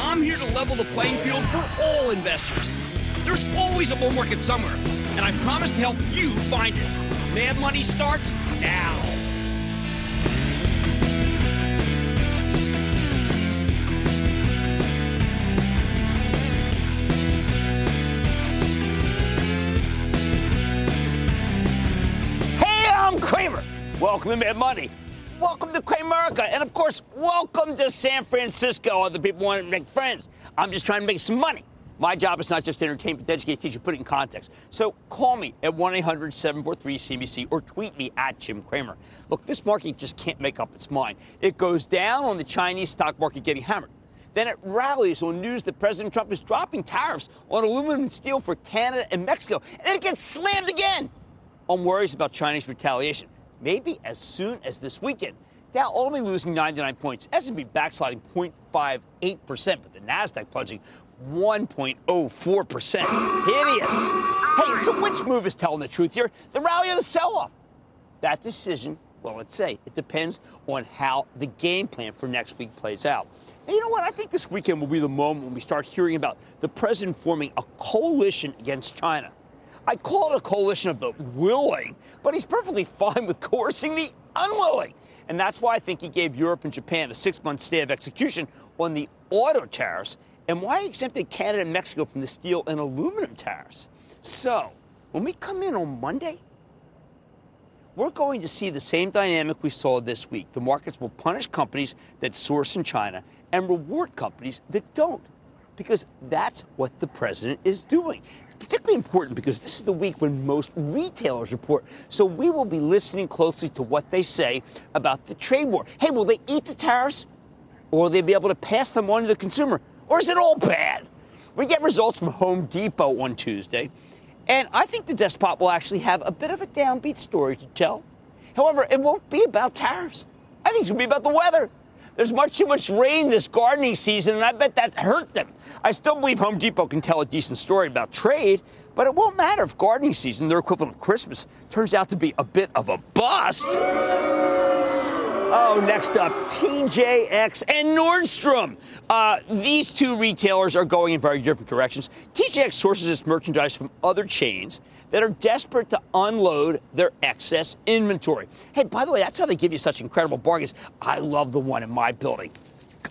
I'm here to level the playing field for all investors. There's always a bull market somewhere, and I promise to help you find it. Mad Money starts now. Hey, I'm. Welcome to Mad Money. Welcome to Cramerica. And of course, welcome to San Francisco. Other people want to make friends. I'm just trying to make some money. My job is not just to entertain, but to educate, teach, and put it in context. So call me at 1 800 743 CNBC or tweet me at Jim Cramer. Look, this market just can't make up its mind. It goes down on the Chinese stock market getting hammered. Then it rallies on news that President Trump is dropping tariffs on aluminum and steel for Canada and Mexico. And then it gets slammed again on worries about Chinese retaliation maybe as soon as this weekend. Dow only losing 99 points. S&P backsliding 0.58%, but the Nasdaq plunging 1.04%. Hideous. Hey, so which move is telling the truth here? The rally or the sell-off? That decision, well, let's say it depends on how the game plan for next week plays out. And you know what? I think this weekend will be the moment when we start hearing about the president forming a coalition against China. I call it a coalition of the willing, but he's perfectly fine with coercing the unwilling. And that's why I think he gave Europe and Japan a six month stay of execution on the auto tariffs and why he exempted Canada and Mexico from the steel and aluminum tariffs. So, when we come in on Monday, we're going to see the same dynamic we saw this week. The markets will punish companies that source in China and reward companies that don't because that's what the president is doing. It's particularly important because this is the week when most retailers report. So we will be listening closely to what they say about the trade war. Hey, will they eat the tariffs or will they be able to pass them on to the consumer? Or is it all bad? We get results from Home Depot on Tuesday, and I think the despot will actually have a bit of a downbeat story to tell. However, it won't be about tariffs. I think it's going to be about the weather. There's much too much rain this gardening season, and I bet that hurt them. I still believe Home Depot can tell a decent story about trade, but it won't matter if gardening season, their equivalent of Christmas, turns out to be a bit of a bust. Oh, next up, TJX and Nordstrom. Uh, these two retailers are going in very different directions. TJX sources its merchandise from other chains that are desperate to unload their excess inventory. Hey, by the way, that's how they give you such incredible bargains. I love the one in my building.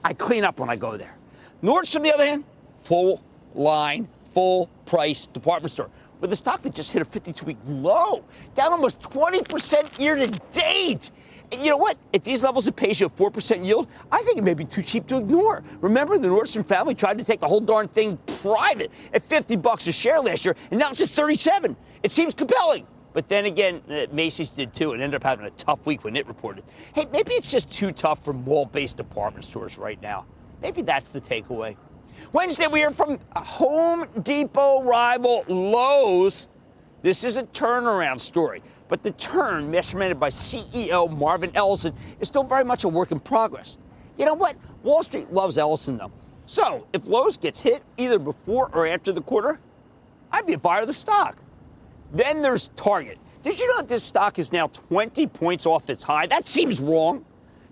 I clean up when I go there. Nordstrom, on the other hand, full line, full price department store with a stock that just hit a 52 week low, down almost 20% year to date. And you know what? At these levels, it pays you a 4% yield. I think it may be too cheap to ignore. Remember, the Nordstrom family tried to take the whole darn thing private at 50 bucks a share last year, and now it's at 37. It seems compelling. But then again, uh, Macy's did too and ended up having a tough week when it reported. Hey, maybe it's just too tough for mall based department stores right now. Maybe that's the takeaway. Wednesday, we hear from Home Depot rival Lowe's. This is a turnaround story, but the turn, measured by CEO Marvin Ellison, is still very much a work in progress. You know what? Wall Street loves Ellison, though. So, if Lowe's gets hit either before or after the quarter, I'd be a buyer of the stock. Then there's Target. Did you know that this stock is now 20 points off its high? That seems wrong.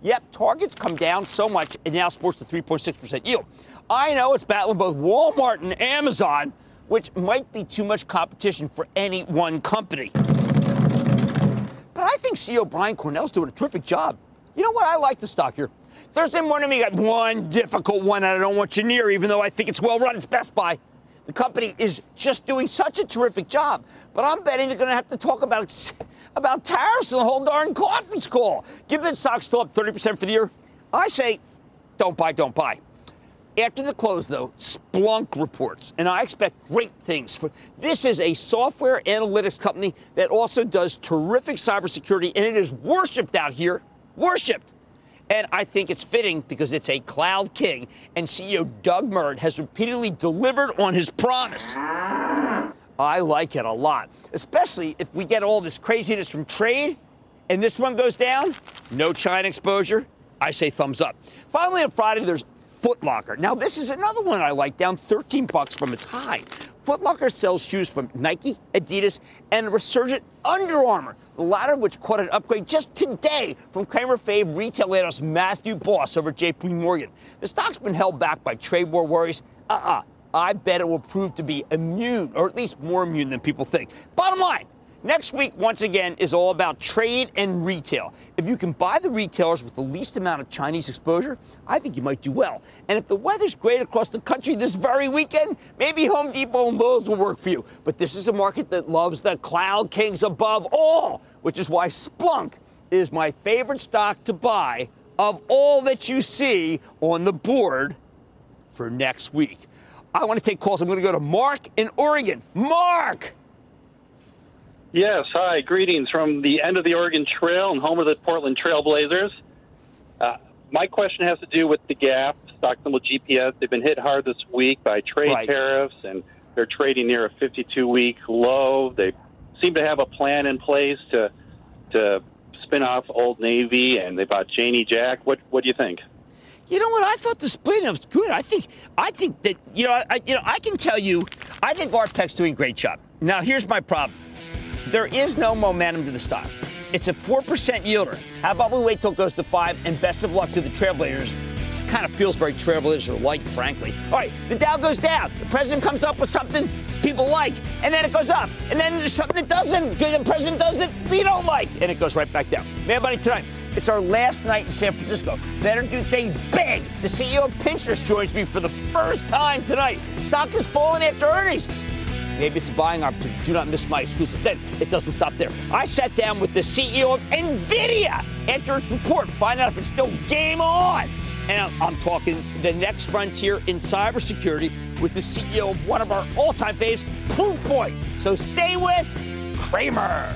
Yep, Target's come down so much it now sports a 3.6% yield. I know it's battling both Walmart and Amazon, which might be too much competition for any one company. But I think CEO Brian Cornell's doing a terrific job. You know what? I like the stock here. Thursday morning, we got one difficult one that I don't want you near, even though I think it's well run. It's Best Buy. The company is just doing such a terrific job. But I'm betting they're going to have to talk about, about tariffs in the whole darn conference call. Give the stock still up 30% for the year. I say, don't buy, don't buy. After the close, though, Splunk reports, and I expect great things. For this is a software analytics company that also does terrific cybersecurity, and it is worshipped out here, worshipped. And I think it's fitting because it's a cloud king, and CEO Doug Merritt has repeatedly delivered on his promise. I like it a lot, especially if we get all this craziness from trade and this one goes down, no China exposure. I say thumbs up. Finally, on Friday, there's Foot Locker. Now, this is another one I like, down 13 bucks from its high. Foot Locker sells shoes from Nike, Adidas, and resurgent Under Armour, the latter of which caught an upgrade just today from Cramer Fave retail analyst Matthew Boss over JP Morgan. The stock's been held back by trade war worries. Uh-uh. I bet it will prove to be immune, or at least more immune than people think. Bottom line, Next week, once again, is all about trade and retail. If you can buy the retailers with the least amount of Chinese exposure, I think you might do well. And if the weather's great across the country this very weekend, maybe Home Depot and Lowe's will work for you. But this is a market that loves the cloud kings above all, which is why Splunk is my favorite stock to buy of all that you see on the board for next week. I want to take calls. I'm going to go to Mark in Oregon. Mark! Yes, hi. Greetings from the end of the Oregon Trail and home of the Portland Trailblazers. Uh, my question has to do with the gap, stock symbol GPS. They've been hit hard this week by trade Right. tariffs, and they're trading near a 52-week low. They seem to have a plan in place to to spin off Old Navy, and they bought Janie Jack. What what do you think? You know what? I thought the split was good. I think I think that you know I you know I can tell you I think Art Peck's doing a great job. Now here's my problem. There is no momentum to the stock. It's a four percent yielder. How about we wait till it goes to five? And best of luck to the Trailblazers. Kind of feels very Trailblazer-like, frankly. All right, the Dow goes down. The president comes up with something people like, and then it goes up. And then there's something that doesn't. The president does that we don't like, and it goes right back down. Man, buddy, tonight. It's our last night in San Francisco. Better do things big. The CEO of Pinterest joins me for the first time tonight. Stock is falling after earnings. Maybe it's a buying opportunity. Do not miss my exclusive. Then it doesn't stop there. I sat down with the CEO of NVIDIA after its report, find out if it's still game on. And I'm, I'm talking the next frontier in cybersecurity with the CEO of one of our all-time faves, Proofpoint. So stay with Cramer.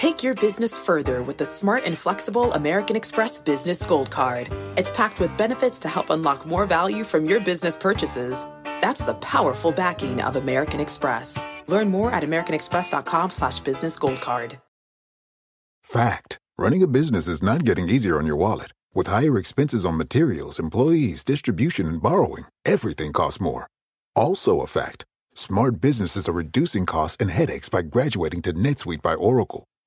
Take your business further with the smart and flexible American Express Business Gold Card. It's packed with benefits to help unlock more value from your business purchases. That's the powerful backing of American Express. Learn more at americanexpress.com slash business gold card. Fact. Running a business is not getting easier on your wallet. With higher expenses on materials, employees, distribution, and borrowing, everything costs more. Also a fact. Smart businesses are reducing costs and headaches by graduating to NetSuite by Oracle.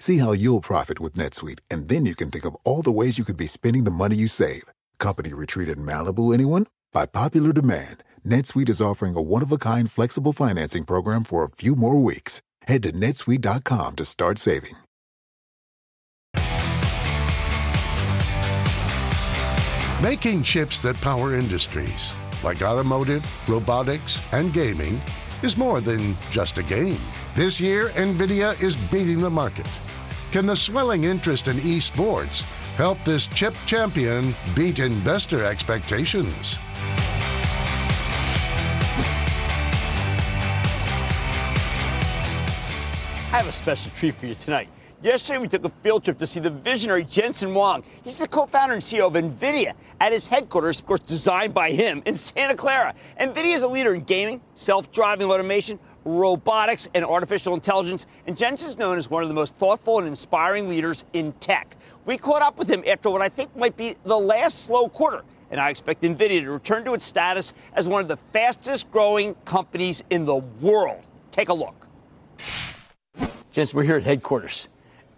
See how you'll profit with NetSuite, and then you can think of all the ways you could be spending the money you save. Company retreat in Malibu, anyone? By popular demand, NetSuite is offering a one of a kind flexible financing program for a few more weeks. Head to netsuite.com to start saving. Making chips that power industries like automotive, robotics, and gaming is more than just a game. This year, NVIDIA is beating the market. Can the swelling interest in esports help this chip champion beat investor expectations? I have a special treat for you tonight. Yesterday, we took a field trip to see the visionary Jensen Huang. He's the co founder and CEO of NVIDIA at his headquarters, of course, designed by him in Santa Clara. NVIDIA is a leader in gaming, self driving automation, robotics, and artificial intelligence, and Jensen's known as one of the most thoughtful and inspiring leaders in tech. We caught up with him after what I think might be the last slow quarter, and I expect NVIDIA to return to its status as one of the fastest growing companies in the world. Take a look. Jensen, we're here at headquarters,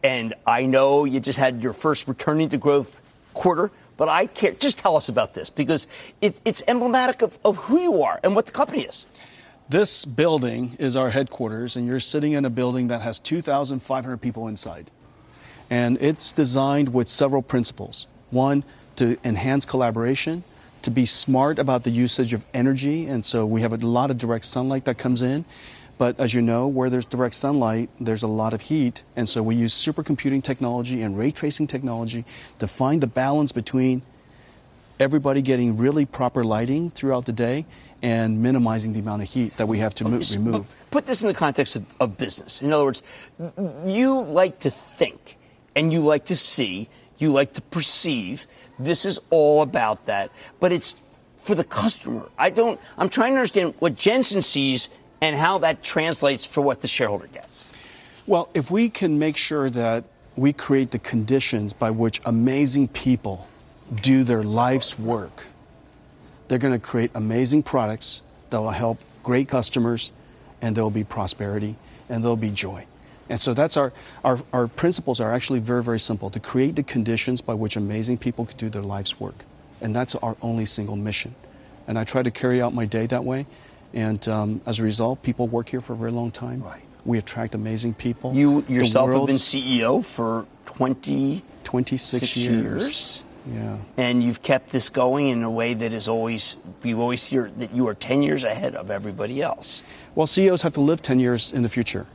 and I know you just had your first returning to growth quarter, but I care. Just tell us about this because it, it's emblematic of, of who you are and what the company is. This building is our headquarters, and you're sitting in a building that has 2,500 people inside. And it's designed with several principles. One, to enhance collaboration, to be smart about the usage of energy, and so we have a lot of direct sunlight that comes in. But as you know, where there's direct sunlight, there's a lot of heat, and so we use supercomputing technology and ray tracing technology to find the balance between everybody getting really proper lighting throughout the day and minimizing the amount of heat that we have to mo- remove. Put this in the context of, of business. In other words, you like to think and you like to see, you like to perceive. This is all about that. But it's for the customer. I don't, I'm trying to understand what Jensen sees and how that translates for what the shareholder gets. Well, if we can make sure that we create the conditions by which amazing people do their life's work, they're going to create amazing products that will help great customers, and there will be prosperity and there'll be joy. And so that's our, our, our principles are actually very, very simple to create the conditions by which amazing people can do their life's work. And that's our only single mission. And I try to carry out my day that way. And um, as a result, people work here for a very long time. Right. We attract amazing people. You yourself have been CEO for 20 26 years. years. Yeah. and you've kept this going in a way that is always we always hear that you are 10 years ahead of everybody else. Well, CEOs have to live 10 years in the future.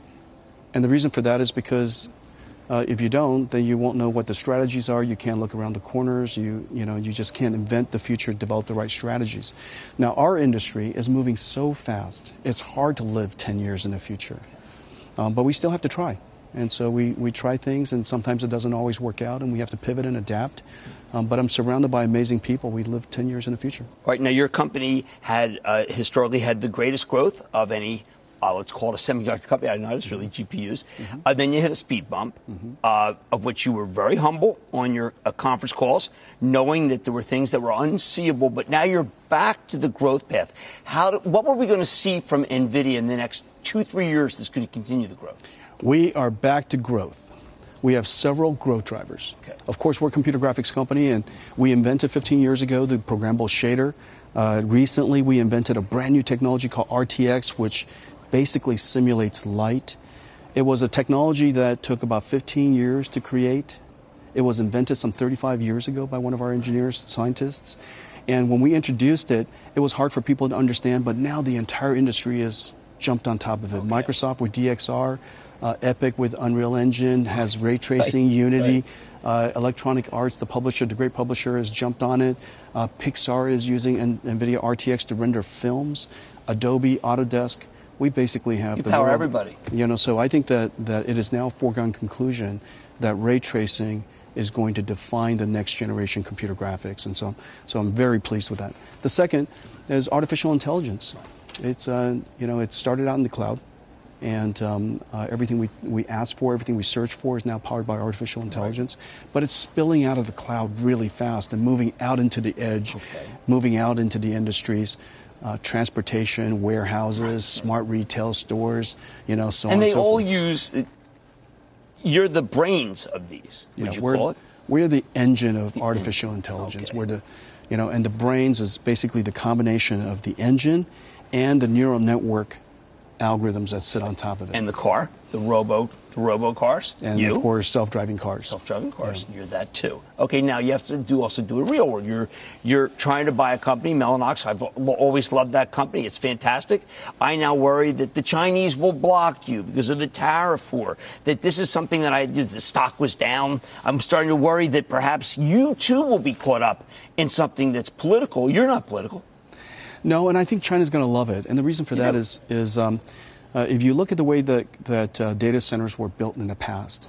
And the reason for that is because uh, if you don't, then you won't know what the strategies are. You can't look around the corners. You, you know, you just can't invent the future, develop the right strategies. Now, our industry is moving so fast, it's hard to live 10 years in the future. Um, but we still have to try. And so we, we try things, and sometimes it doesn't always work out, and we have to pivot and adapt. Um, but I'm surrounded by amazing people. We live 10 years in the future. Right now, your company had uh, historically had the greatest growth of any. Uh, let's call it a semiconductor company. I know it's really GPUs. Uh, then you hit a speed bump, uh, of which you were very humble on your uh, conference calls, knowing that there were things that were unseeable. But now you're back to the growth path. How? Do, what were we going to see from Nvidia in the next two, three years that's going to continue the growth? We are back to growth. We have several growth drivers. Okay. Of course, we're a computer graphics company, and we invented 15 years ago the programmable shader. Uh, recently, we invented a brand new technology called RTX, which basically simulates light. It was a technology that took about 15 years to create. It was invented some 35 years ago by one of our engineers, scientists. And when we introduced it, it was hard for people to understand, but now the entire industry has jumped on top of it. Microsoft with DXR, uh, Epic with Unreal Engine has ray tracing, Unity. Uh, Electronic Arts, the publisher, the great publisher, has jumped on it. Uh, Pixar is using N- NVIDIA RTX to render films. Adobe, Autodesk. We basically have You the power world- everybody. You know, so I think that, that it is now a foregone conclusion that ray tracing is going to define the next generation computer graphics, and so so I'm very pleased with that. The second is artificial intelligence. It's uh, you know it started out in the cloud, and um, uh, everything we we ask for, everything we search for, is now powered by artificial intelligence. But it's spilling out of the cloud really fast and moving out into the edge, moving out into the industries. Uh, transportation, warehouses, smart retail stores, you know, so on and they so all forth. use. You're the brains of these. Would Yeah, you we're, call it? We're the engine of artificial intelligence. Okay. We're the, You know, and the brains is basically the combination of the engine and the neural network algorithms that sit on top of it. And the car, the robo, robo cars. And you? of course, self-driving cars. Self-driving cars. You're that too. Okay, now you have to do also do a real world. You're you're trying to buy a company, Mellanox. I've always loved that company. It's fantastic. I now worry that the Chinese will block you because of the tariff war. That this is something that I did. The stock was down. I'm starting to worry that perhaps you too will be caught up in something that's political. You're not political. No, and I think China's going to love it. And the reason for You that know- is is um, uh, if you look at the way that that uh, data centers were built in the past,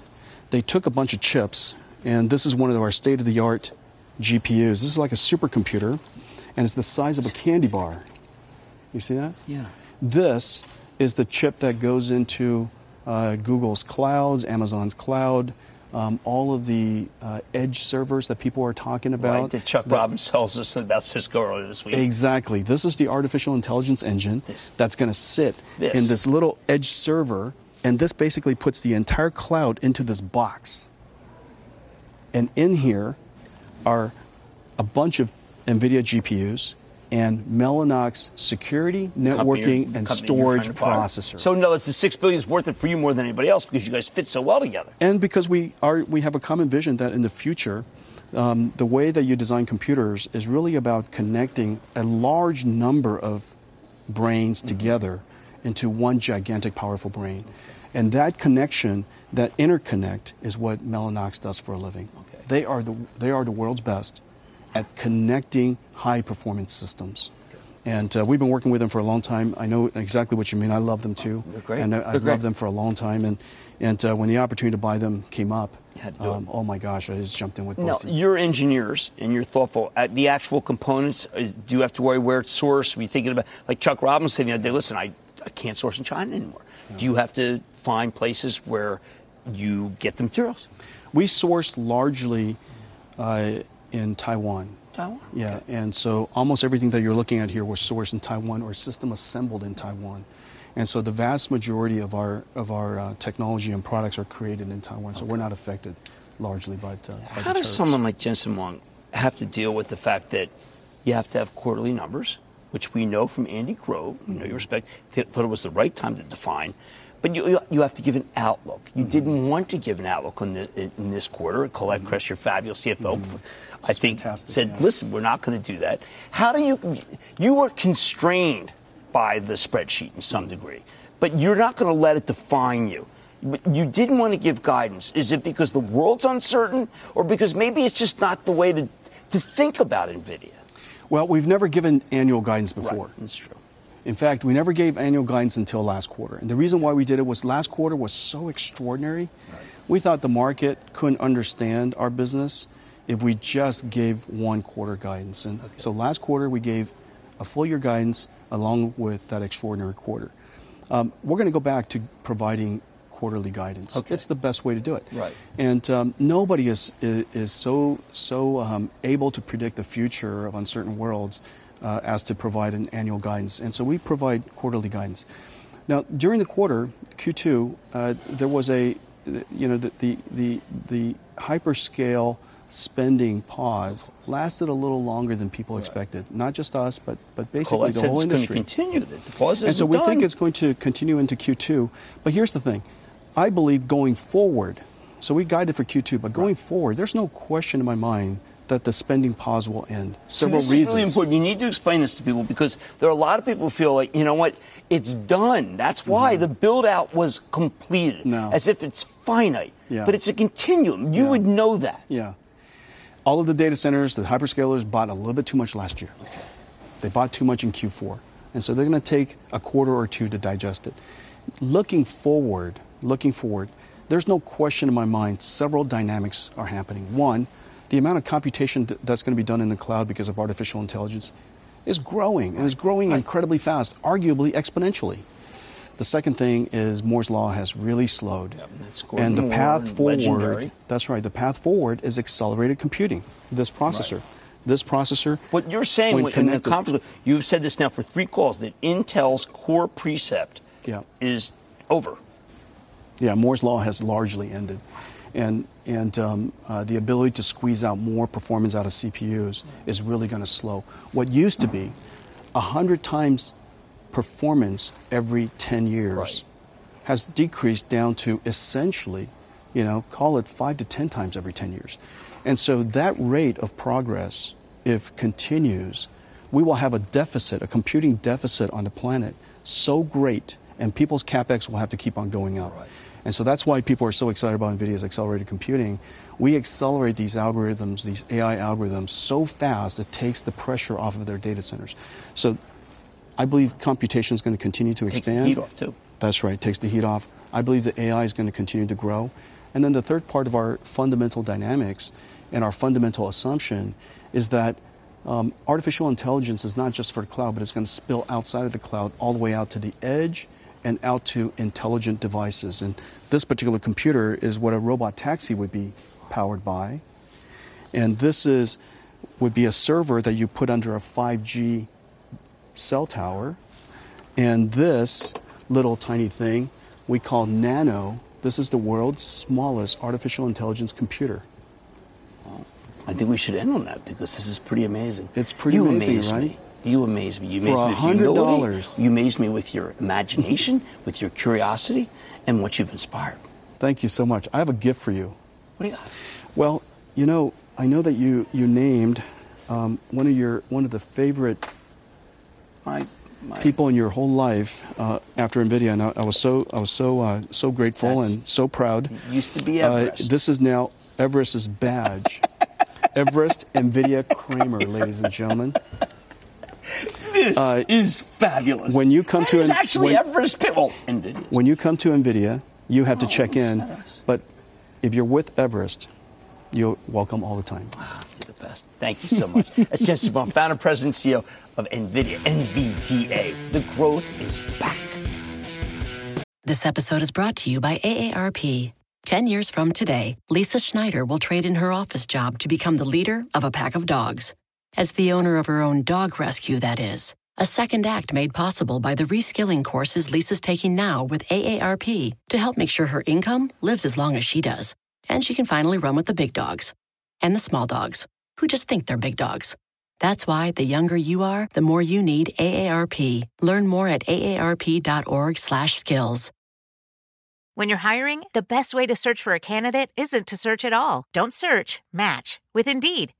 they took a bunch of chips, and this is one of our state of the art GPUs. This is like a supercomputer, and it's the size of a candy bar. You see that? Yeah. This is the chip that goes into uh, Google's clouds, Amazon's cloud, um, all of the uh, edge servers that people are talking about. Right, that Chuck Robbins tells us about Cisco earlier this week. Exactly. This is the artificial intelligence engine This. that's going to sit This. in this little edge server, and this basically puts the entire cloud into this box. And in here are a bunch of NVIDIA GPUs and Mellanox security, networking, and storage trying to acquire. processor. So no, it's the six billion is worth it for you more than anybody else because you guys fit so well together. and because we are we have a common vision that in the future um, the way that you design computers is really about connecting a large number of brains together into one gigantic powerful brain and that connection that interconnect is what mellanox does for a living Okay. they are the they are the world's best at connecting high performance systems and uh, we've been working with them for a long time. I know exactly what you mean. I love them too. They're great. And I, They're I've great. loved them for a long time. And and uh, when the opportunity to buy them came up, You had to do it. um, oh my gosh, I just jumped in with both. Now, feet. you're engineers and you're thoughtful. At the actual components, is, do you have to worry where it's sourced? Are you thinking about, like Chuck Robbins said the other day, listen, I, I can't source in China anymore. Do you have to find places where you get the materials? we source largely uh, in Taiwan. Taiwan? Yeah, and so almost everything that you're looking at here was sourced in Taiwan or system assembled in Taiwan. And so the vast majority of our of our uh, technology and products are created in Taiwan. So we're not affected largely by, uh, by the How does someone like Jensen Huang have to deal with the fact that you have to have quarterly numbers, which we know from Andy Grove, we know you respect, thought it was the right time to define, but you, you- have to give an outlook. You mm-hmm. didn't want to give an outlook in, the, in this quarter. Colette mm-hmm. Kress, your fabulous CFO, mm-hmm. I think, said, yeah. listen, we're not going to do that. How do you, you were constrained by the spreadsheet in some degree, but you're not going to let it define you. But you didn't want to give guidance. Is it because the world's uncertain, or because maybe it's just not the way to, to think about NVIDIA? Well, we've never given annual guidance before. That's true. In fact, we never gave annual guidance until last quarter. And the reason why we did it was last quarter was so extraordinary. We thought the market couldn't understand our business if we just gave one quarter guidance. And so last quarter we gave a full year guidance along with that extraordinary quarter. Um, we're going to go back to providing quarterly guidance. Okay. It's the best way to do it. Right. And um, nobody is, is is so so um, able to predict the future of uncertain worlds uh, as to provide an annual guidance. And so we provide quarterly guidance. Now, during the quarter, Q2, uh, there was a, you know, the the the, the hyperscale spending pause lasted a little longer than people expected. Not just us, but but basically Colette the whole it's going to industry. continue. The pause And so we think it's going to continue into Q2. But here's the thing I believe going forward, so we guided for Q2, but going forward, there's no question in my mind that the spending pause will end. So Several this reasons. is really important. You need to explain this to people because there are a lot of people who feel like, you know what, it's done. That's why the build out was completed. Mm-hmm. No. As if it's finite. Yeah. But it's a continuum. You Yeah. would know that. Yeah. All of the data centers, the hyperscalers bought a little bit too much last year. Okay. They bought too much in Q4. And so they're going to take a quarter or two to digest it. Looking forward, looking forward, there's no question in my mind several dynamics are happening. One, the amount of computation that's going to be done in the cloud because of artificial intelligence is growing and is growing incredibly fast, arguably exponentially. The second thing is Moore's law has really slowed. that's and the path Moore, forward, legendary. that's right, the path forward is accelerated computing. This processor. This processor. What you're saying in the conference, you've said this now for three calls that Intel's core precept Yeah. is over. Yeah, Moore's law has largely ended. And and um, uh, the ability to squeeze out more performance out of CPUs is really going to slow. What used to be 100 times performance every 10 years Right. has decreased down to essentially, you know, call it 5 to 10 times every 10 years. And so that rate of progress, if continues, we will have a deficit, a computing deficit on the planet so great, and people's capex will have to keep on going up. And so that's why people are so excited about NVIDIA's accelerated computing. We accelerate these algorithms, these AI algorithms, so fast it takes the pressure off of their data centers. So I believe computation is going to continue to expand. Takes the heat off, too. That's right, takes the heat off. I believe that AI is going to continue to grow. And then the third part of our fundamental dynamics and our fundamental assumption is that um, artificial intelligence is not just for the cloud, but it's going to spill outside of the cloud all the way out to the edge and out to intelligent devices. And this particular computer is what a robot taxi would be powered by. And this is would be a server that you put under a 5G cell tower. And this little tiny thing we call Nano, this is the world's smallest artificial intelligence computer. I think we should end on that because this is pretty amazing. It's pretty you amazing, amaze right? Me. You amaze me. You For amaze me with your humility. You amaze me with your imagination, with your curiosity, and what you've inspired. Thank you so much. I have a gift for you. What do you got? Well, you know, I know that you you named um, one of your one of the favorite My, my people in your whole life uh, after Nvidia, and I, I was so I was so uh, so grateful That's- and so proud. used to be Uh, Everest. this is now Everest's badge. Everest Nvidia Cramer, ladies and gentlemen. This uh, is fabulous. when you come That to is an- actually when- Everest Pit. Well, NVIDIA. When you come to Nvidia, you have to Oh, check in. so. But if you're with Everest, you're welcome all the time. You're the best. Thank you so much. That's Jensen Baum, founder, president, CEO of NVIDIA, NVDA. The growth is back. This episode is brought to you by AARP. Ten years from today, Lisa Schneider will trade in her office job to become the leader of a pack of dogs. As the owner of her own dog rescue, that is. A second act made possible by the reskilling courses Lisa's taking now with AARP to help make sure her income lives as long as she does. And she can finally run with the big dogs and the small dogs who just think they're big dogs. That's why the younger you are, the more you need AARP. Learn more at aarp.org/skills. When you're hiring, the best way to search for a candidate isn't to search at all. Don't search, match with Indeed.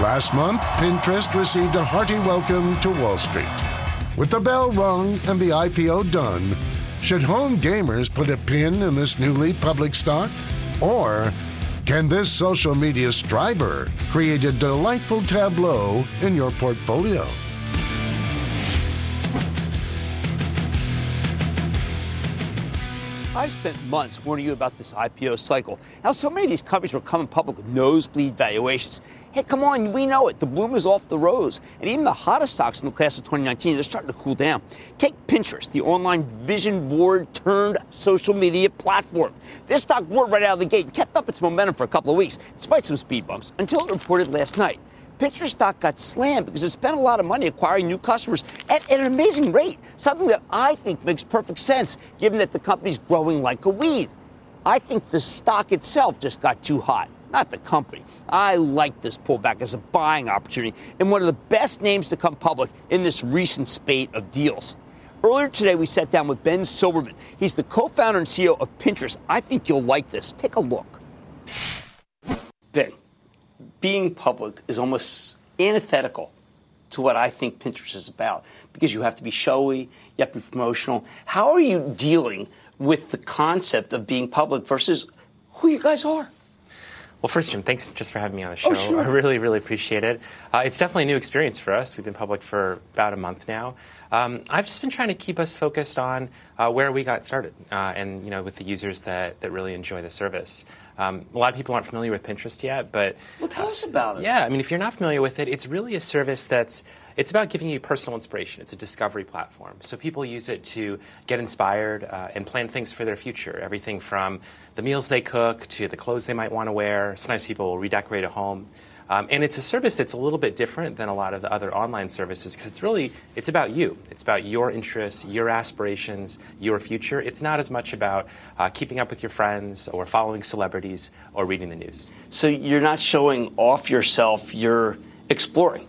Last month, Pinterest received a hearty welcome to Wall Street. With the bell rung and the IPO done, should home gamers put a pin in this newly public stock? Or can this social media striver create a delightful tableau in your portfolio? I've spent months warning you about this IPO cycle. How so many of these companies were coming public with nosebleed valuations. Hey, come on, we know it. The bloom is off the rose. And even the hottest stocks in the class of 2019, they're starting to cool down. Take Pinterest, the online vision board turned social media platform. This stock roared right out of the gate and kept up its momentum for a couple of weeks, despite some speed bumps, until it reported last night. Pinterest stock got slammed because it spent a lot of money acquiring new customers at, at an amazing rate, something that I think makes perfect sense given that the company's growing like a weed. I think the stock itself just got too hot, not the company. I like this pullback as a buying opportunity and one of the best names to come public in this recent spate of deals. Earlier today, we sat down with Ben Silbermann. He's the co founder and CEO of Pinterest. I think you'll like this. Take a look. Ben, being public is almost antithetical to what I think Pinterest is about because you have to be showy, you have to be promotional. How are you dealing with the concept of being public versus who you guys are? Well, first, Jim, thanks just for having me on the show. Oh, sure. I really, really appreciate it. Uh, it's definitely a new experience for us. We've been public for about a month now. Um, I've just been trying to keep us focused on uh, where we got started, uh, and you know, with the users that, that really enjoy the service. Um, a lot of people aren't familiar with Pinterest yet, but well, tell us about it. Yeah, I mean, if you're not familiar with it, it's really a service that's it's about giving you personal inspiration. It's a discovery platform, so people use it to get inspired uh, and plan things for their future. Everything from the meals they cook to the clothes they might want to wear. Sometimes people will redecorate a home. Um, and it's a service that's a little bit different than a lot of the other online services because it's really it's about you. It's about your interests, your aspirations, your future. It's not as much about uh, keeping up with your friends or following celebrities or reading the news. So you're not showing off yourself. You're exploring.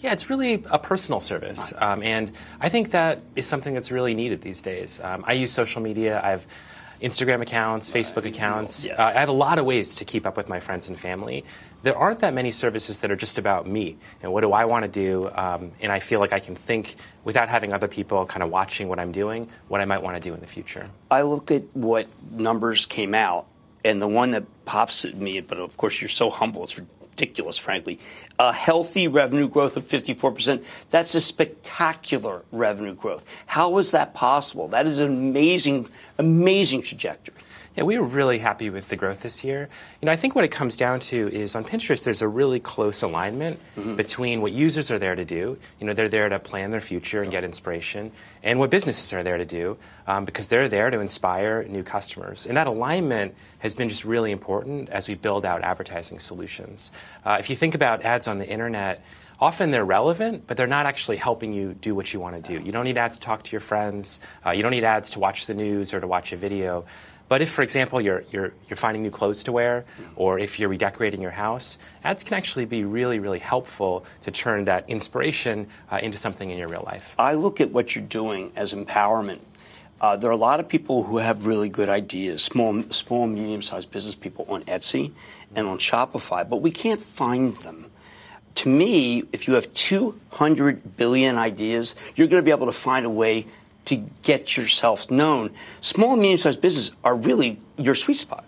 Yeah, it's really a personal service, um, and I think that is something that's really needed these days. Um, I use social media. I've Instagram accounts, Facebook accounts. Uh, I have a lot of ways to keep up with my friends and family. There aren't that many services that are just about me and what do I want to do. Um, and I feel like I can think without having other people kind of watching what I'm doing, what I might want to do in the future. I look at what numbers came out, and the one that pops at me, but of course you're so humble, it's ridiculous, frankly. A healthy revenue growth of 54%. That's a spectacular revenue growth. How is that possible? That is an amazing, amazing trajectory. Yeah, we were really happy with the growth this year. You know, I think what it comes down to is on Pinterest, there's a really close alignment mm-hmm. between what users are there to do. You know, they're there to plan their future and get inspiration, and what businesses are there to do um, because they're there to inspire new customers. And that alignment has been just really important as we build out advertising solutions. Uh, if you think about ads on the internet, often they're relevant, but they're not actually helping you do what you want to do. You don't need ads to talk to your friends. Uh, you don't need ads to watch the news or to watch a video. But if, for example, you're, you're, you're finding new clothes to wear, or if you're redecorating your house, ads can actually be really, really helpful to turn that inspiration uh, into something in your real life. I look at what you're doing as empowerment. Uh, there are a lot of people who have really good ideas, small, small, medium-sized business people on Etsy and on Shopify, but we can't find them. To me, if you have 200 billion ideas, you're going to be able to find a way to get yourself known. Small and medium sized businesses are really your sweet spot.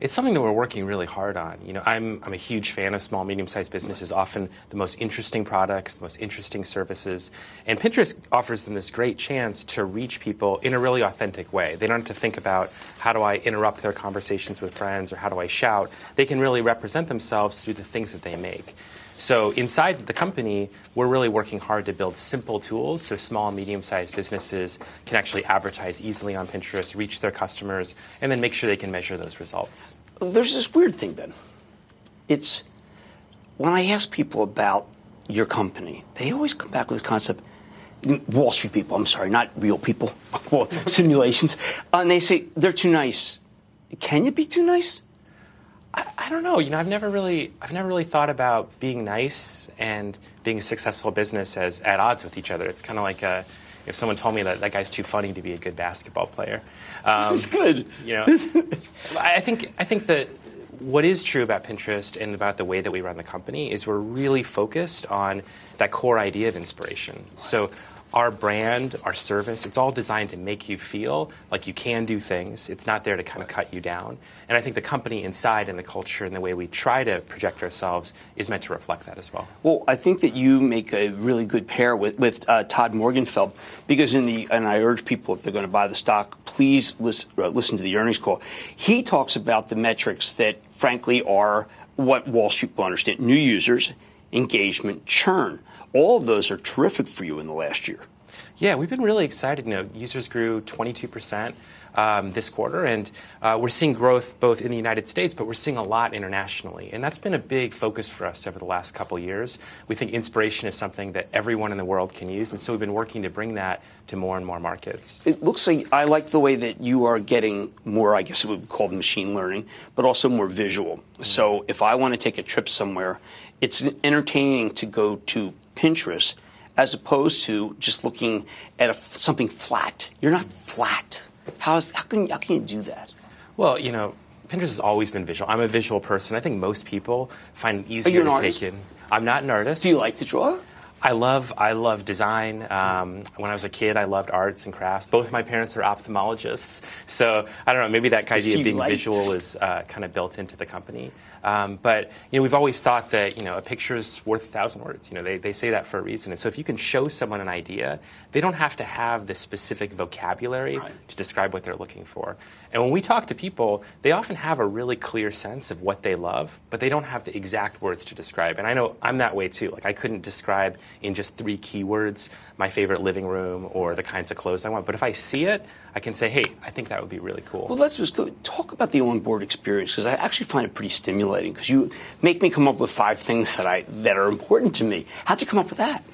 It's something that we're working really hard on. You know, I'm, I'm a huge fan of small, medium-sized businesses, often the most interesting products, the most interesting services. And Pinterest offers them this great chance to reach people in a really authentic way. They don't have to think about how do I interrupt their conversations with friends or how do I shout. They can really represent themselves through the things that they make. So inside the company, we're really working hard to build simple tools so small and medium-sized businesses can actually advertise easily on Pinterest, reach their customers, and then make sure they can measure those results. There's this weird thing, Ben. It's when I ask people about your company, they always come back with this concept. Wall Street people, I'm sorry, not real people, well, simulations, and they say they're too nice. Can you be too nice? I, I, don't know. You know, I've never really, I've never really thought about being nice and being a successful business as at odds with each other. It's kind of like a, if someone told me that that guy's too funny to be a good basketball player. Um, That's good. You know, I think I think that what is true about Pinterest and about the way that we run the company is we're really focused on that core idea of inspiration. So our brand, our service, it's all designed to make you feel like you can do things. It's not there to kind of cut you down. And I think the company inside and the culture and the way we try to project ourselves is meant to reflect that as well. Well, I think that you make a really good pair with, with uh, Todd Morgenfeld because in the, and I urge people if they're going to buy the stock, please listen, uh, listen to the earnings call. He talks about the metrics that frankly are what Wall Street will understand new users, engagement, churn. All of those are terrific for you in the last year. Yeah, we've been really excited. You know, users grew 22% um, this quarter, and uh, we're seeing growth both in the United States, but we're seeing a lot internationally. And that's been a big focus for us over the last couple years. We think inspiration is something that everyone in the world can use, and so we've been working to bring that to more and more markets. It looks like I like the way that you are getting more, I guess it would be called machine learning, but also more visual. Mm-hmm. So if I want to take a trip somewhere, it's entertaining to go to Pinterest as opposed to just looking at a, something flat. You're not flat. How, how, can, how can you do that? Well, you know, Pinterest has always been visual. I'm a visual person. I think most people find it easier to artist? take in. I'm not an artist. Do you like to draw? I love I love design. Um, when I was a kid, I loved arts and crafts. Both my parents are ophthalmologists, so I don't know. Maybe that idea of being light. visual is uh, kind of built into the company. Um, but you know, we've always thought that you know a picture is worth a thousand words. You know, they, they say that for a reason. And so if you can show someone an idea, they don't have to have the specific vocabulary to describe what they're looking for. And when we talk to people, they often have a really clear sense of what they love, but they don't have the exact words to describe. And I know I'm that way too. Like I couldn't describe in just three keywords my favorite living room or the kinds of clothes I want. But if I see it, I can say, hey, I think that would be really cool. Well, let's just go talk about the onboard experience because I actually find it pretty stimulating because you make me come up with five things that I that are important to me. How'd you come up with that?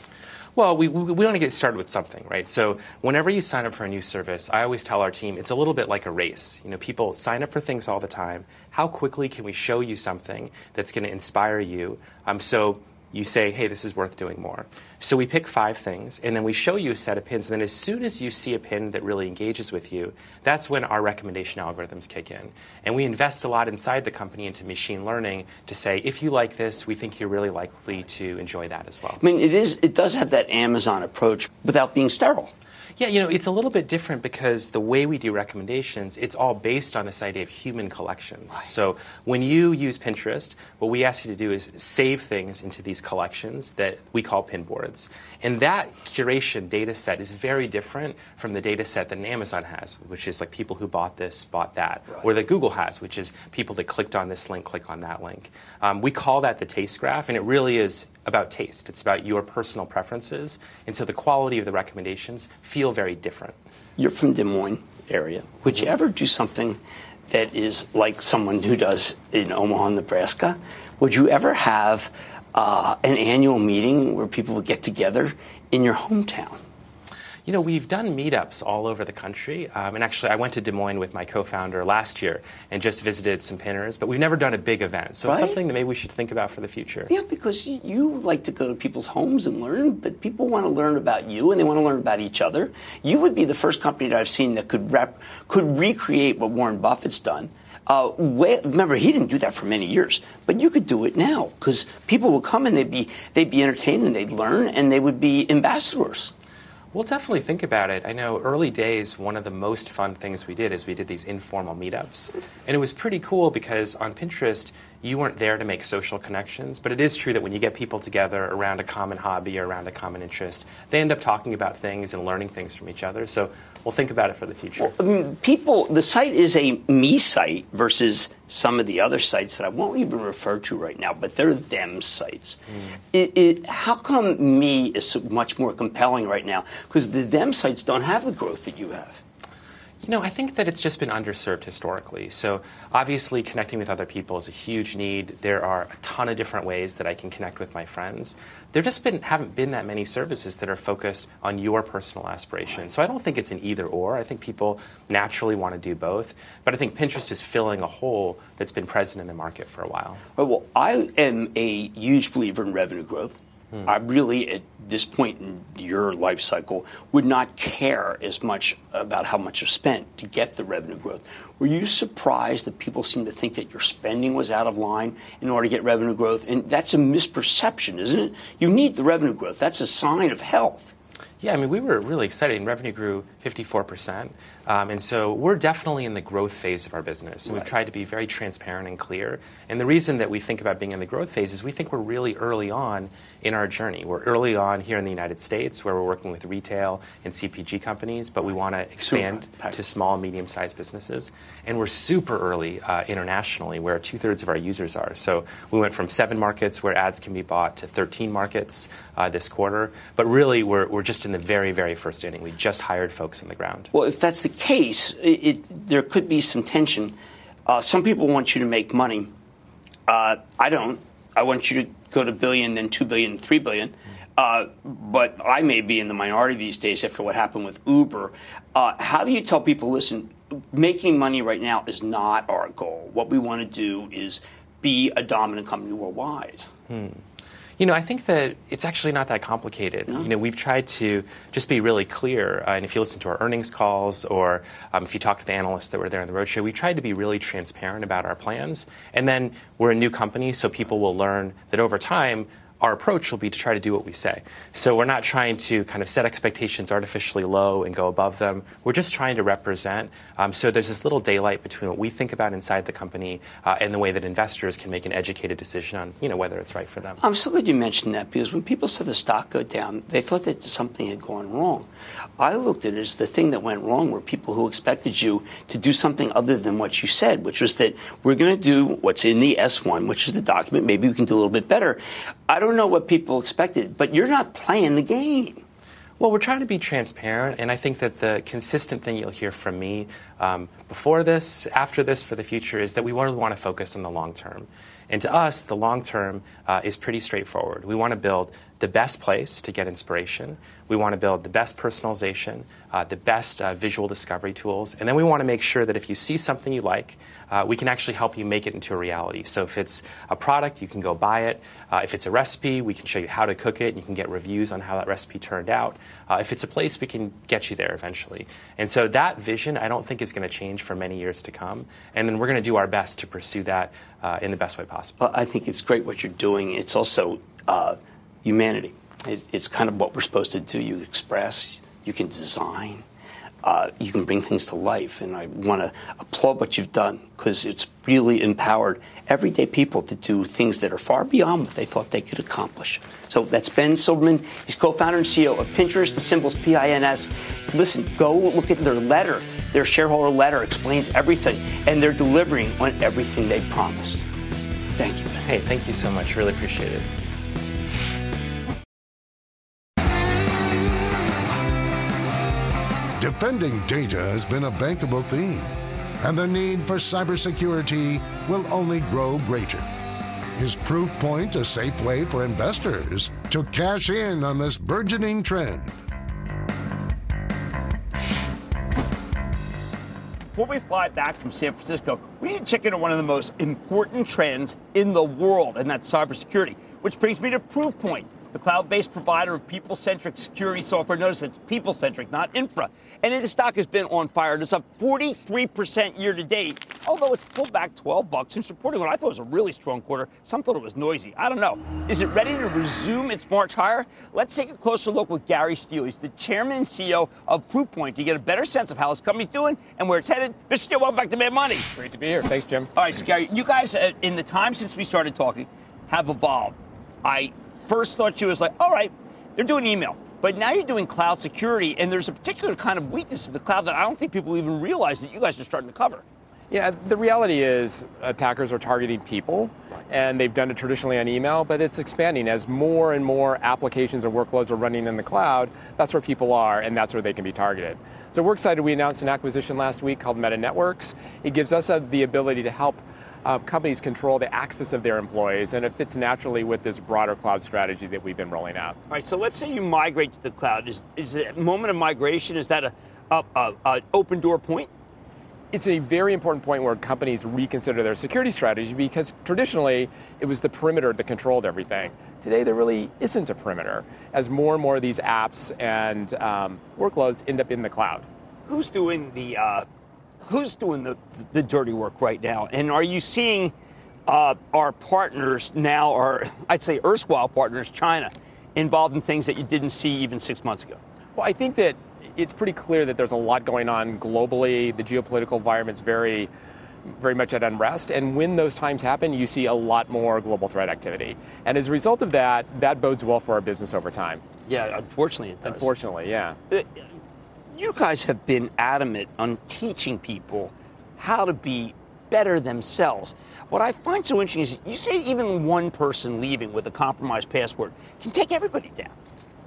Well, we, we, want to get started with something, right? So whenever you sign up for a new service, I always tell our team it's a little bit like a race. You know, people sign up for things all the time. How quickly can we show you something that's going to inspire you? Um, so you say, hey, this is worth doing more. So we pick five things, and then we show you a set of pins. And then as soon as you see a pin that really engages with you, that's when our recommendation algorithms kick in. And we invest a lot inside the company into machine learning to say, if you like this, we think you're really likely to enjoy that as well. I mean, it is it does have that Amazon approach without being sterile. Yeah, you know, it's a little bit different because the way we do recommendations, it's all based on this idea of human collections. So when you use Pinterest, what we ask you to do is save things into these collections that we call pinboards. And that curation data set is very different from the data set that Amazon has, which is like people who bought this, bought that, or that Google has, which is people that clicked on this link, click on that link. Um, we call that the taste graph, and it really is about taste. It's about your personal preferences. And so the quality of the recommendations feel very different. You're from Des Moines area. Would you ever do something that is like someone who does in Omaha, Nebraska? Would you ever have uh, an annual meeting where people would get together in your hometown? You know, we've done meetups all over the country. Um, and actually, I went to Des Moines with my co founder last year and just visited some pinners, but we've never done a big event. So it's something that maybe we should think about for the future. Yeah, because you, you like to go to people's homes and learn, but people want to learn about you and they want to learn about each other. You would be the first company that I've seen that could rep, could recreate what Warren Buffett's done. Uh, way, remember, he didn't do that for many years, but you could do it now because people would come and they'd be they'd be entertained and they'd learn and they would be ambassadors. We'll definitely think about it. I know early days, one of the most fun things we did is we did these informal meetups. And it was pretty cool because on Pinterest, you weren't there to make social connections, but it is true that when you get people together around a common hobby or around a common interest, they end up talking about things and learning things from each other. So we'll think about it for the future. Mean, people, the site is a me site versus some of the other sites that I won't even refer to right now, but they're them sites. Hmm. It, it, how come me is so much more compelling right now? Because the them sites don't have the growth that you have. You know, I think that it's just been underserved historically. So, obviously, connecting with other people is a huge need. There are a ton of different ways that I can connect with my friends. There just been, haven't been that many services that are focused on your personal aspirations. So, I don't think it's an either or. I think people naturally want to do both. But I think Pinterest is filling a hole that's been present in the market for a while. Well, well, I am a huge believer in revenue growth. Mm-hmm. I really, at this point in your life cycle, would not care as much about how much you spent to get the revenue growth. Were you surprised that people seem to think that your spending was out of line in order to get revenue growth? And that's a misperception, isn't it? You need the revenue growth. That's a sign of health. Yeah, I mean, we were really excited. And revenue grew 54%. Um, and so we're definitely in the growth phase of our business. And we've tried to be very transparent and clear. And the reason that we think about being in the growth phase is we think we're really early on in our journey. We're early on here in the United States where we're working with retail and CPG companies, but we want to expand to small, medium sized businesses. And we're super early uh, internationally where two thirds of our users are. So we went from seven markets where ads can be bought to 13 markets uh, this quarter. But really, we're, we're just in the very, very first inning. We just hired folks on the ground. Well, if that's the case, it, it, there could be some tension. Uh, some people want you to make money. Uh, I don't. I want you to go to billion, then two billion, three billion. Uh, but I may be in the minority these days after what happened with Uber. Uh, how do you tell people, listen, making money right now is not our goal. What we want to do is be a dominant company worldwide. Hmm. You know, I think that it's actually not that complicated. No. You know, we've tried to just be really clear. Uh, and if you listen to our earnings calls or um, if you talk to the analysts that were there on the roadshow, we tried to be really transparent about our plans. And then we're a new company, so people will learn that over time, our approach will be to try to do what we say. So we're not trying to kind of set expectations artificially low and go above them. We're just trying to represent. Um, so there's this little daylight between what we think about inside the company uh, and the way that investors can make an educated decision on, you know, whether it's right for them. I'm so glad you mentioned that because when people saw the stock go down, they thought that something had gone wrong. I looked at it as the thing that went wrong were people who expected you to do something other than what you said, which was that we're going to do what's in the S1, which is the document. Maybe we can do a little bit better. I don't know what people expected, but you're not playing the game. Well, we're trying to be transparent, and I think that the consistent thing you'll hear from me um, before this, after this, for the future is that we really want to focus on the long term. And to us, the long term uh, is pretty straightforward. We want to build the best place to get inspiration. We want to build the best personalization, uh, the best uh, visual discovery tools, and then we want to make sure that if you see something you like, uh, we can actually help you make it into a reality. So if it's a product, you can go buy it. Uh, if it's a recipe, we can show you how to cook it, you can get reviews on how that recipe turned out. Uh, if it's a place, we can get you there eventually. And so that vision, I don't think is going to change for many years to come. And then we're going to do our best to pursue that uh, in the best way possible. I think it's great what you're doing. It's also humanity. It's kind of what we're supposed to do. You express, you can design, uh, you can bring things to life. And I want to applaud what you've done because it's really empowered everyday people to do things that are far beyond what they thought they could accomplish. So that's Ben Silbermann. He's co founder and CEO of Pinterest. The symbol's P I N S. Listen, go look at their letter. Their shareholder letter explains everything, and they're delivering on everything they promised. Thank you. Hey, thank you so much. Really appreciate it. Defending data has been a bankable theme, and the need for cybersecurity will only grow greater. Is Proofpoint a safe way for investors to cash in on this burgeoning trend? Before we fly back from San Francisco, we need to check into one of the most important trends in the world, and that's cybersecurity, which brings me to Proofpoint the cloud based provider of people centric security software. Notice it's people centric, not infra. And the stock has been on fire. It's up 43% year to date, although it's pulled back 12 bucks since reporting what I thought was a really strong quarter. Some thought it was noisy. I don't know. Is it ready to resume its march higher? Let's take a closer look with Gary Steele. He's the chairman and CEO of Proofpoint to get a better sense of how this company's doing and where it's headed. Mr. Steele, welcome back to Mad Money. Great to be here. Thanks, Jim. All right, so Gary, you guys, uh, in the time since we started talking, have evolved. I first thought you was like, all right, they're doing email. But now you're doing cloud security, and there's a particular kind of weakness in the cloud that I don't think people even realize that you guys are starting to cover. Yeah, the reality is attackers are targeting people, and they've done it traditionally on email, but it's expanding as more and more applications or workloads are running in the cloud. That's where people are, and that's where they can be targeted. So we're excited. We announced an acquisition last week called Meta Networks. It gives us uh, the ability to help uh, companies control the access of their employees, and it fits naturally with this broader cloud strategy that we've been rolling out. All right, so let's say you migrate to the cloud. Is, is the moment of migration, is that a, a, a, a open door point? it's a very important point where companies reconsider their security strategy because traditionally it was the perimeter that controlled everything. Today there really isn't a perimeter as more and more of these apps and um, workloads end up in the cloud. Who's doing the uh, who's doing the, the dirty work right now? And are you seeing uh, our partners now, or I'd say erstwhile partners, China, involved in things that you didn't see even six months ago? Well, I think that it's pretty clear that there's a lot going on globally. The geopolitical environment's very very much at unrest. And when those times happen, you see a lot more global threat activity. And as a result of that, that bodes well for our business over time. Yeah, unfortunately it does. Unfortunately, yeah. You guys have been adamant on teaching people how to be better themselves. What I find so interesting is you say even one person leaving with a compromised password can take everybody down.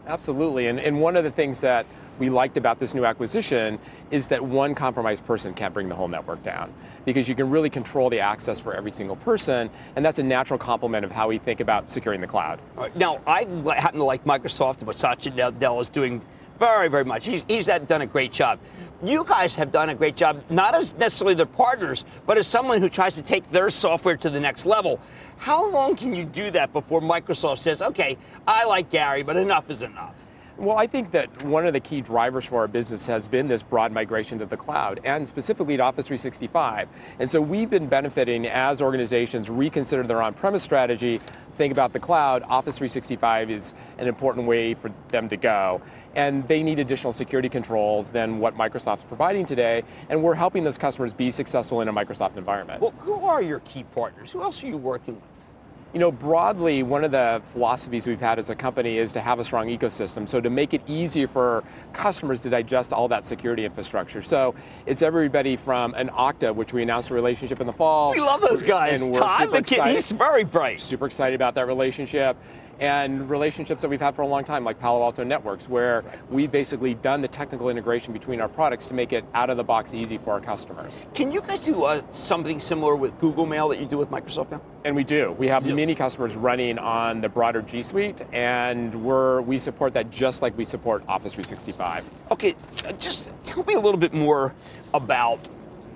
Absolutely. And, and one of the things that we liked about this new acquisition is that one compromised person can't bring the whole network down because you can really control the access for every single person, and that's a natural complement of how we think about securing the cloud. Now, I happen to like Microsoft and what Satya Nadella is doing Very, very much. He's, he's done a great job. You guys have done a great job, not as necessarily their partners, but as someone who tries to take their software to the next level. How long can you do that before Microsoft says, okay, I like Gary, but enough is enough? Well, I think that one of the key drivers for our business has been this broad migration to the cloud and specifically to Office 365. And so we've been benefiting as organizations reconsider their on premise strategy, think about the cloud. Office 365 is an important way for them to go. And they need additional security controls than what Microsoft's providing today. And we're helping those customers be successful in a Microsoft environment. Well, who are your key partners? Who else are you working with? You know, broadly, one of the philosophies we've had as a company is to have a strong ecosystem. So to make it easier for customers to digest all that security infrastructure. So it's everybody from an Okta, which we announced a relationship in the fall. We love those guys. And we're Todd McKinnon, he's very bright. super excited about that relationship. And relationships that we've had for a long time, like Palo Alto Networks, where we've basically done the technical integration between our products to make it out of the box easy for our customers. Can you guys do uh, something similar with Google Mail that you do with Microsoft Mail? And we do. We have many customers running on the broader G Suite, and we're we support that just like we support Office 365. Okay, uh, just tell me a little bit more about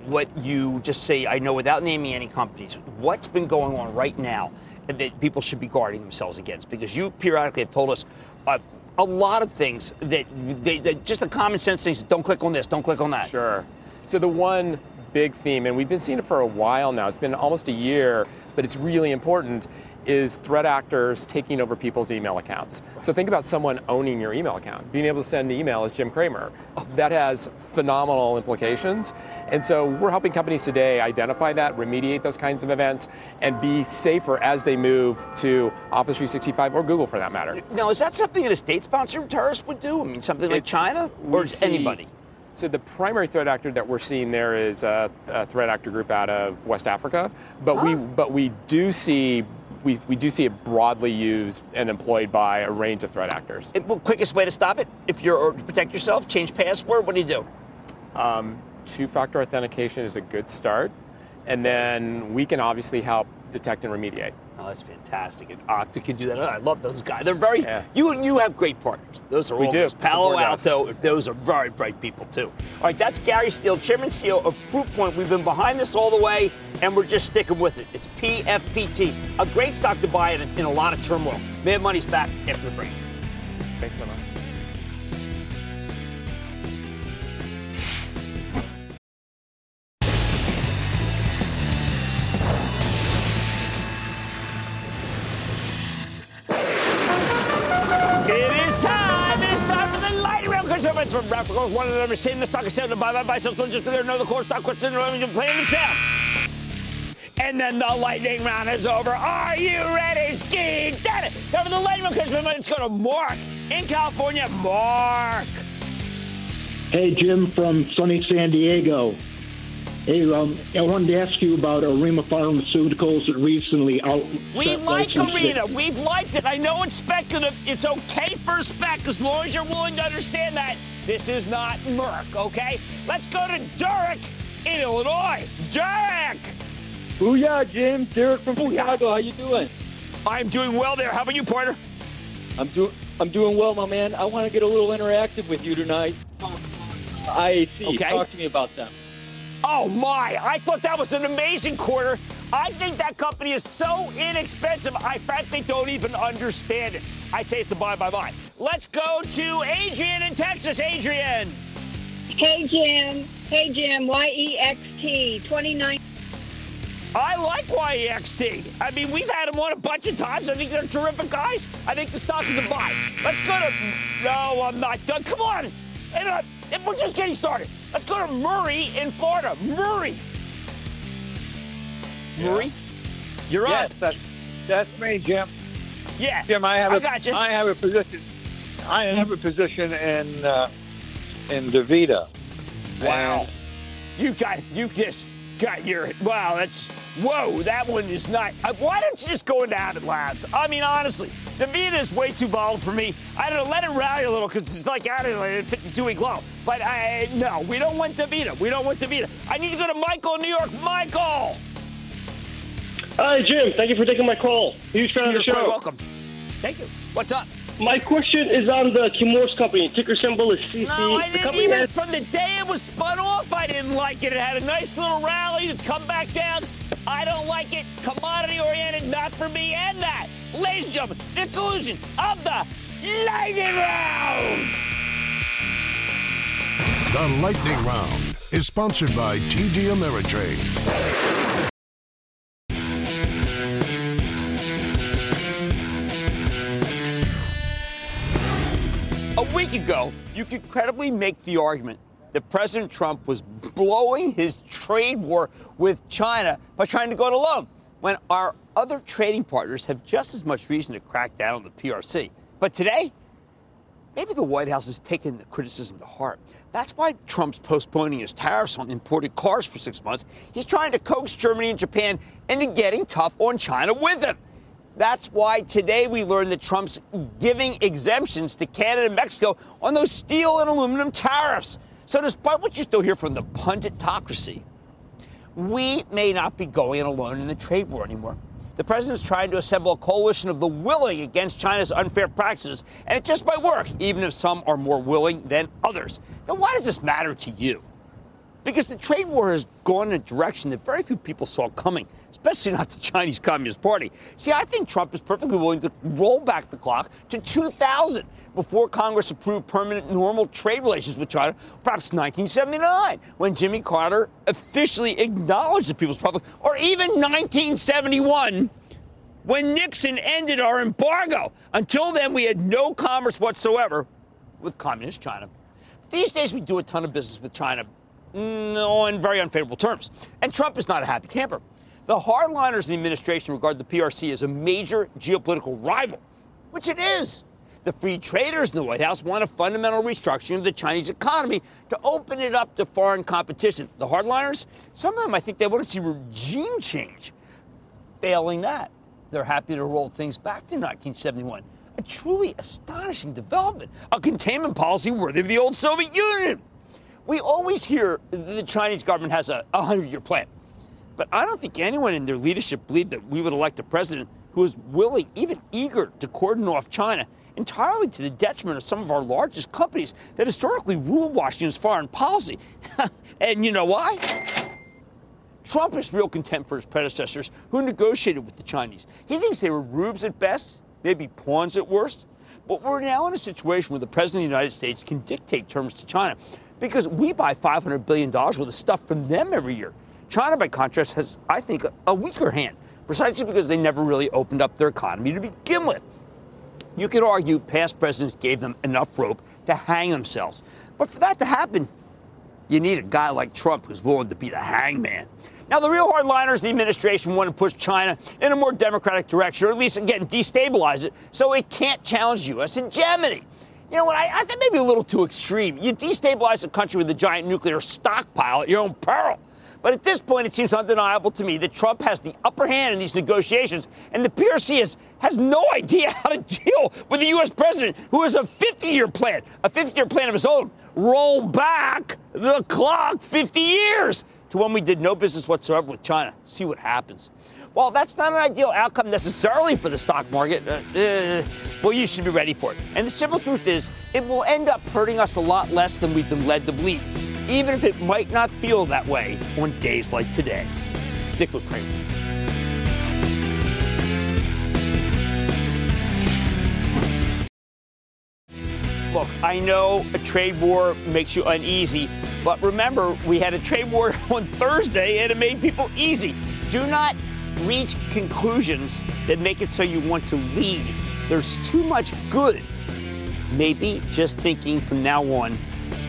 what you just say. I know without naming any companies, what's been going on right now that people should be guarding themselves against? Because you periodically have told us. Uh, a lot of things that, they, that just the common sense things. Don't click on this. Don't click on that. Sure. So the one big theme, and we've been seeing it for a while now. It's been almost a year, but it's really important. Is threat actors taking over people's email accounts? So think about someone owning your email account, being able to send an email as Jim Cramer. That has phenomenal implications. And so we're helping companies today identify that, remediate those kinds of events, and be safer as they move to Office 365 or Google for that matter. Now, is that something that a state-sponsored terrorist would do? I mean, something like It's- China, or see- anybody? So the primary threat actor that we're seeing there is a, a threat actor group out of West Africa, but we but we do see we, we do see it broadly used and employed by a range of threat actors. It, well, quickest way to stop it, if you're to protect yourself, change password. What do you do? Um, two-factor authentication is a good start, and then we can obviously help detect and remediate. Oh, that's fantastic. And Okta can do that. Oh, I love those guys. They're very. You and you have great partners. Those are We all do. Palo. Alto. Those are very bright people too. All right, that's Gary Steele, Chairman Steele of Proofpoint. We've been behind this all the way, and we're just sticking with it. It's PFPT, a great stock to buy in, in a lot of turmoil. Mad Money's back after the break. Thanks so much. Round question. It's from Rap Goes one of them. Same the stock is selling to buy, buy, buy. So just be there. Know the core stock question. You're playing the sound. And then the lightning round is over. Are you ready, Ski? It. Time for the lightning round question. Let's go to Mark in California. Mark. Hey, Jim from sunny San Diego. Hey, um, I wanted to ask you about Arena Pharmaceuticals that recently out. We like. Arena. We've liked it. I know it's speculative. It's okay for spec as long as you're willing to understand that. This is not Merck, okay? Let's go to Derek in Illinois. Derek! Booyah, Jim. Derek from Chicago. How you doing? I'm doing well there. How about you, partner? I'm doing. I'm doing well, my man. I want to get a little interactive with you tonight. IAC. Okay. Talk to me about them. Oh my, I thought that was an amazing quarter. I think that company is so inexpensive, I frankly don't even understand it. I say it's a buy, buy, buy. Let's go to Adrian in Texas. Adrian. Hey, Jim. Hey, Jim. E YEXT 29. I like YEXT. I mean, we've had them on a bunch of times. I think they're terrific guys. I think the stock is a buy. Let's go to. No, I'm not done. Come on. Uh, And, we're just getting started. Let's go to Murray in Florida. Murray. Murray, you're yes, up. that's that's me, Jim. Yeah, Jim. I have I a gotcha. I have a position. I have a position in uh, in Davita. Wow. You got, you just got your, wow, that's, whoa, that one is not. Uh, why don't you just go into Abbott Labs? I mean, honestly, Davita is way too volatile for me. I don't know, let it rally a little because it's like out of a 52 week low. But I, no, we don't want Davita. We don't want Davita. I need to go to Michael in New York. Michael! Hi, Jim. Thank you for taking my call. Huge fan of You're the show. welcome. Thank you. What's up? My question is on the Kim Morse company. Ticker symbol is CC. No, I the didn't company even, has from the day it was spun off, I didn't like it. It had a nice little rally to come back down. I don't like it. Commodity oriented, not for me. And that, ladies and gentlemen, the conclusion of the lightning round. The Lightning Round is sponsored by TD Ameritrade. A week ago, you could credibly make the argument that President Trump was blowing his trade war with China by trying to go it alone, when our other trading partners have just as much reason to crack down on the PRC. But today, maybe the White House has taken the criticism to heart. That's why Trump's postponing his tariffs on imported cars for six months. He's trying to coax Germany and Japan into getting tough on China with him. That's why today we learned that Trump's giving exemptions to Canada and Mexico on those steel and aluminum tariffs. So, despite what you still hear from the punditocracy, we may not be going it alone in the trade war anymore. The president's trying to assemble a coalition of the willing against China's unfair practices, and it just might work, even if some are more willing than others. Then why does this matter to you? Because the trade war has gone in a direction that very few people saw coming, especially not the Chinese Communist Party. See, I think Trump is perfectly willing to roll back the clock to 2000 before Congress approved permanent normal trade relations with China, perhaps 1979, when Jimmy Carter officially acknowledged the People's Republic, or even 1971 when Nixon ended our embargo. Until then, we had no commerce whatsoever with Communist China. These days, we do a ton of business with China Mm, on very unfavorable terms. And Trump is not a happy camper. The hardliners in the administration regard the PRC as a major geopolitical rival, which it is. The free traders in the White House want a fundamental restructuring of the Chinese economy to open it up to foreign competition. The hardliners, some of them, I think they want to see regime change. Failing that, they're happy to roll things back to 1971. A truly astonishing development, a containment policy worthy of the old Soviet Union. We always hear the Chinese government has a 100 year plan. But I don't think anyone in their leadership believed that we would elect a president who is willing, even eager, to cordon off China entirely to the detriment of some of our largest companies that historically rule Washington's foreign policy. and you know why? Trump has real contempt for his predecessors who negotiated with the Chinese. He thinks they were rubes at best, maybe pawns at worst. But we're now in a situation where the President of the United States can dictate terms to China because we buy $500 billion worth of stuff from them every year. China, by contrast, has, I think, a, weaker hand, precisely because they never really opened up their economy to begin with. You could argue past presidents gave them enough rope to hang themselves. But for that to happen, you need a guy like Trump who's willing to be the hangman. Now, the real hardliners in the administration want to push China in a more democratic direction, or at least, again, destabilize it so it can't challenge U.S. hegemony. You know what? I, I think maybe a little too extreme. You destabilize a country with a giant nuclear stockpile at your own peril. But at this point, it seems undeniable to me that Trump has the upper hand in these negotiations, and the PRC has, has no idea how to deal with the U.S. president, who has a 50 year plan, a 50 year plan of his own. Roll back the clock 50 years to when we did no business whatsoever with China. See what happens. While that's not an ideal outcome necessarily for the stock market, uh, uh, well, you should be ready for it. And the simple truth is, it will end up hurting us a lot less than we've been led to believe even if it might not feel that way on days like today. Stick with Cramer. Look, I know a trade war makes you uneasy, but remember, we had a trade war on Thursday and it made people easy. Do not reach conclusions that make it so you want to leave. There's too much good. Maybe just thinking from now on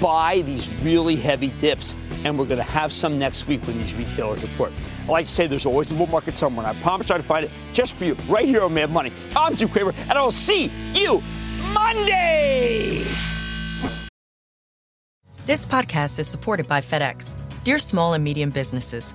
buy these really heavy dips, and we're going to have some next week when these retailers report. I like to say there's always a bull market somewhere, and I promise I'll find it just for you right here on Mad Money. I'm Jim Cramer, and I will see you Monday. This podcast is supported by FedEx. Dear small and medium businesses,